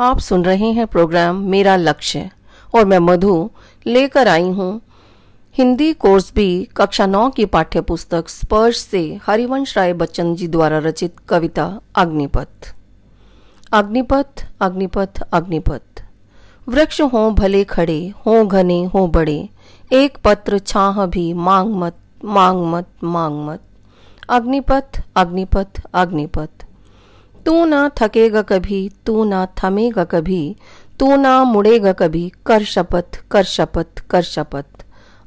आप सुन रहे हैं प्रोग्राम मेरा लक्ष्य और मैं मधु लेकर आई हूँ। हिंदी कोर्स भी कक्षा नौ की पाठ्य पुस्तक स्पर्श से हरिवंश राय बच्चन जी द्वारा रचित कविता अग्निपथ। अग्निपथ अग्निपथ अग्निपथ। वृक्ष हो भले खड़े, हो घने, हो बड़े, एक पत्र छाह भी मांग मत मांग मत मांग मत। अग्निपथ अग्निपथ अग्निपथ। तू ना थकेगा कभी, तू ना थमेगा कभी, तू ना मुड़ेगा कभी, कर शपथ कर शपथ कर शपथ।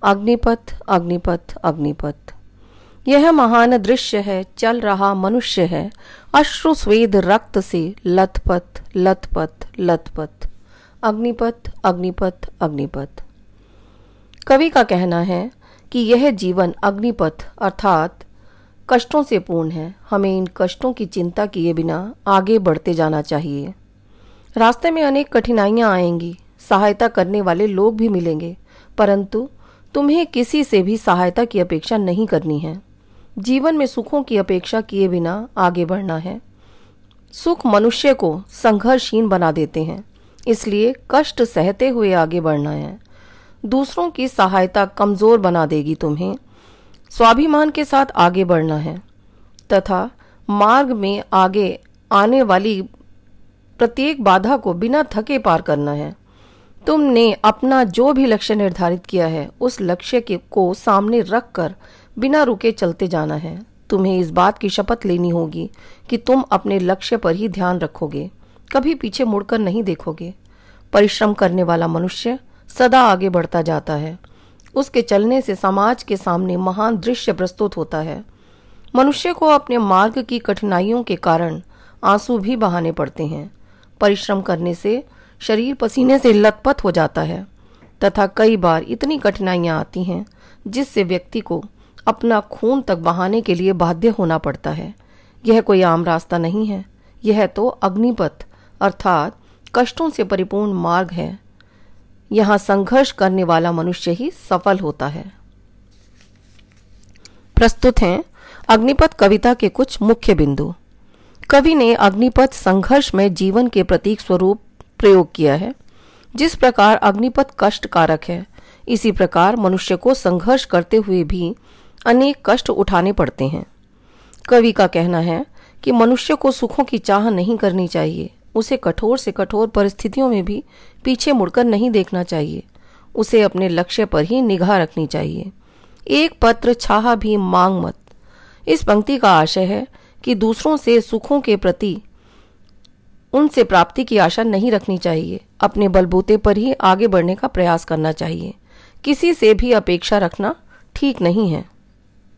अग्निपथ अग्निपथ अग्निपथ। यह महान दृश्य है, चल रहा मनुष्य है। अश्रु स्वेद रक्त से, लथपथ लथपथ लथपथ। अग्निपथ अग्निपथ अग्निपथ। कवि का कहना है कि यह जीवन अग्निपथ, अर्थात कष्टों से पूर्ण है। हमें इन कष्टों की चिंता किए बिना आगे बढ़ते जाना चाहिए। रास्ते में अनेक कठिनाइयाँ आएँगी। सहायता करने वाले लोग भी मिलेंगे। परंतु तुम्हें किसी से भी सहायता की अपेक्षा नहीं करनी है। जीवन में सुखों की अपेक्षा किए बिना आगे बढ़ना है। सुख मनुष्य को संघर्षहीन बना देते हैं। इसलिए कष्ट सहते हुए आगे बढ़ना है। दूसरों की सहायता कमज़ोर बना देगी तुम्हें। स्वाभिमान के साथ आगे बढ़ना है, तथा मार्ग में आगे आने वाली प्रत्येक बाधा को बिना थके पार करना है। तुमने अपना जो भी लक्ष्य निर्धारित किया है, उस लक्ष्य के, को सामने रख कर बिना रुके चलते जाना है। तुम्हें इस बात की शपथ लेनी होगी कि तुम अपने लक्ष्य पर ही ध्यान रखोगे, कभी पीछे मुड़कर नहीं देखोगे। परिश्रम करने वाला मनुष्य सदा आगे बढ़ता जाता है। उसके चलने से समाज के सामने महान दृश्य प्रस्तुत होता है। मनुष्य को अपने मार्ग की कठिनाइयों के कारण आँसू भी बहाने पड़ते हैं। परिश्रम करने से शरीर पसीने से लथपथ हो जाता है, तथा कई बार इतनी कठिनाइयाँ आती हैं जिससे व्यक्ति को अपना खून तक बहाने के लिए बाध्य होना पड़ता है। यह कोई आम रास्ता नहीं है, यह तो अग्निपथ, अर्थात कष्टों से परिपूर्ण मार्ग है। यहाँ संघर्ष करने वाला मनुष्य ही सफल होता है। प्रस्तुत हैं अग्निपथ कविता के कुछ मुख्य बिंदु। कवि ने अग्निपथ संघर्ष में जीवन के प्रतीक स्वरूप प्रयोग किया है। जिस प्रकार अग्निपथ कष्ट कारक है, इसी प्रकार मनुष्य को संघर्ष करते हुए भी अनेक कष्ट उठाने पड़ते हैं। कवि का कहना है कि मनुष्य को सुखों की चाह नहीं करनी चाहिए। उसे कठोर से कठोर परिस्थितियों में भी पीछे मुड़कर नहीं देखना चाहिए। उसे अपने लक्ष्य पर ही निगाह रखनी चाहिए। एक पत्र छाहा भी मांग मत। इस पंक्ति का आशय है कि दूसरों से सुखों के प्रति उनसे प्राप्ति की आशा नहीं रखनी चाहिए। अपने बलबूते पर ही आगे बढ़ने का प्रयास करना चाहिए। किसी से भी अपेक्षा रखना ठीक नहीं है।